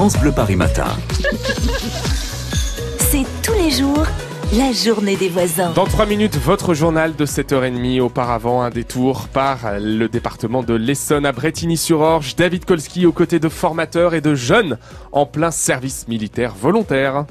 France Bleu Paris Matin. C'est tous les jours la journée des voisins. Dans 3 minutes, votre journal de 7h30. Auparavant, un détour par le département de l'Essonne à Bretigny-sur-Orge. David Kolski aux côtés de formateurs et de jeunes en plein service militaire volontaire.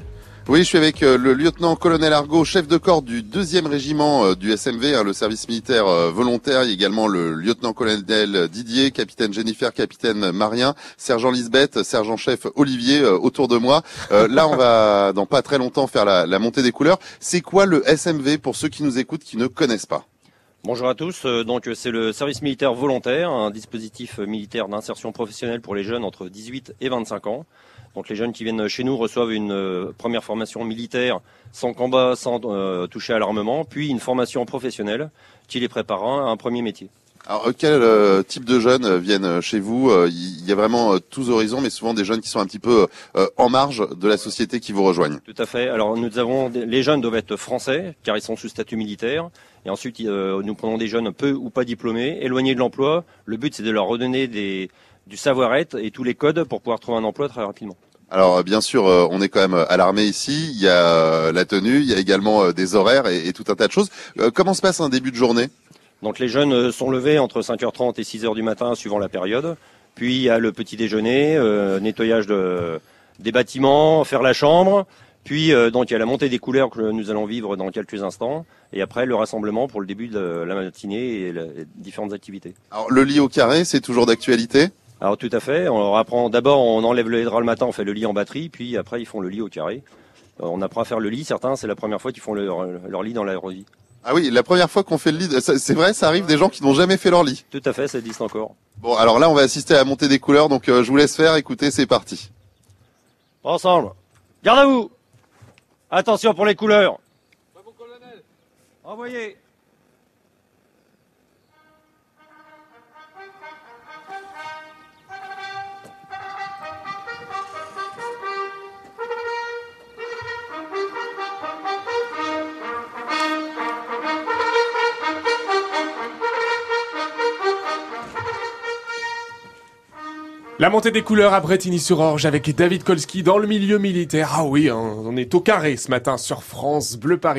Oui, je suis avec euh, le lieutenant-colonel Argot, chef de corps du deuxième régiment euh, du SMV, hein, le service militaire euh, volontaire. A également le lieutenant-colonel Didier, capitaine Jennifer, capitaine Marien, sergent Lisbeth, sergent-chef Olivier autour de moi. là, on va dans pas très longtemps faire la montée des couleurs. C'est quoi le SMV pour ceux qui nous écoutent qui ne connaissent pas? Bonjour à tous. Donc c'est le service militaire volontaire, un dispositif militaire d'insertion professionnelle pour les jeunes entre 18 et 25 ans. Donc les jeunes qui viennent chez nous reçoivent une euh, première formation militaire sans combat, sans euh, toucher à l'armement, puis une formation professionnelle qui les prépare à un premier métier. Alors euh, quel type de jeunes viennent chez vous Il y a vraiment tous horizons, mais souvent des jeunes qui sont un petit peu en marge de la société qui vous rejoignent. Tout à fait. Alors nous avons les jeunes doivent être français car ils sont sous statut militaire, et ensuite nous prenons des jeunes peu ou pas diplômés, éloignés de l'emploi. Le but c'est de leur redonner des du savoir-être et tous les codes pour pouvoir trouver un emploi très rapidement. Alors bien sûr, euh, on est quand même à l'armée ici. Il y a euh, la tenue, il y a également euh, des horaires et, tout un tas de choses. Comment se passe un début de journée? Donc les jeunes sont levés entre 5h30 et 6h du matin suivant la période. Puis il y a le petit déjeuner, nettoyage de, des bâtiments, faire la chambre. Puis donc il y a la montée des couleurs que nous allons vivre dans quelques instants. Et après le rassemblement pour le début de la matinée et les différentes activités. Alors le lit au carré, c'est toujours d'actualité? Alors tout à fait. On leur apprend d'abord, on enlève le drap le matin, on fait le lit en batterie, puis après ils font le lit au carré. Euh, on apprend à faire le lit. Certains, c'est la première fois qu'ils font leur, lit dans l'aérovie. Ah oui, la première fois qu'on fait le lit, c'est vrai, ça arrive des gens qui n'ont jamais fait leur lit. Tout à fait, ça existe encore. Bon, alors là, on va assister à la montée des couleurs, donc euh, je vous laisse faire. Écoutez, c'est parti. Ensemble. Garde à vous. Attention pour les couleurs. Envoyez. La montée des couleurs à Bretigny-sur-Orge avec David Kolski dans le milieu militaire. Ah oui, hein, on est au carré ce matin sur France Bleu Paris.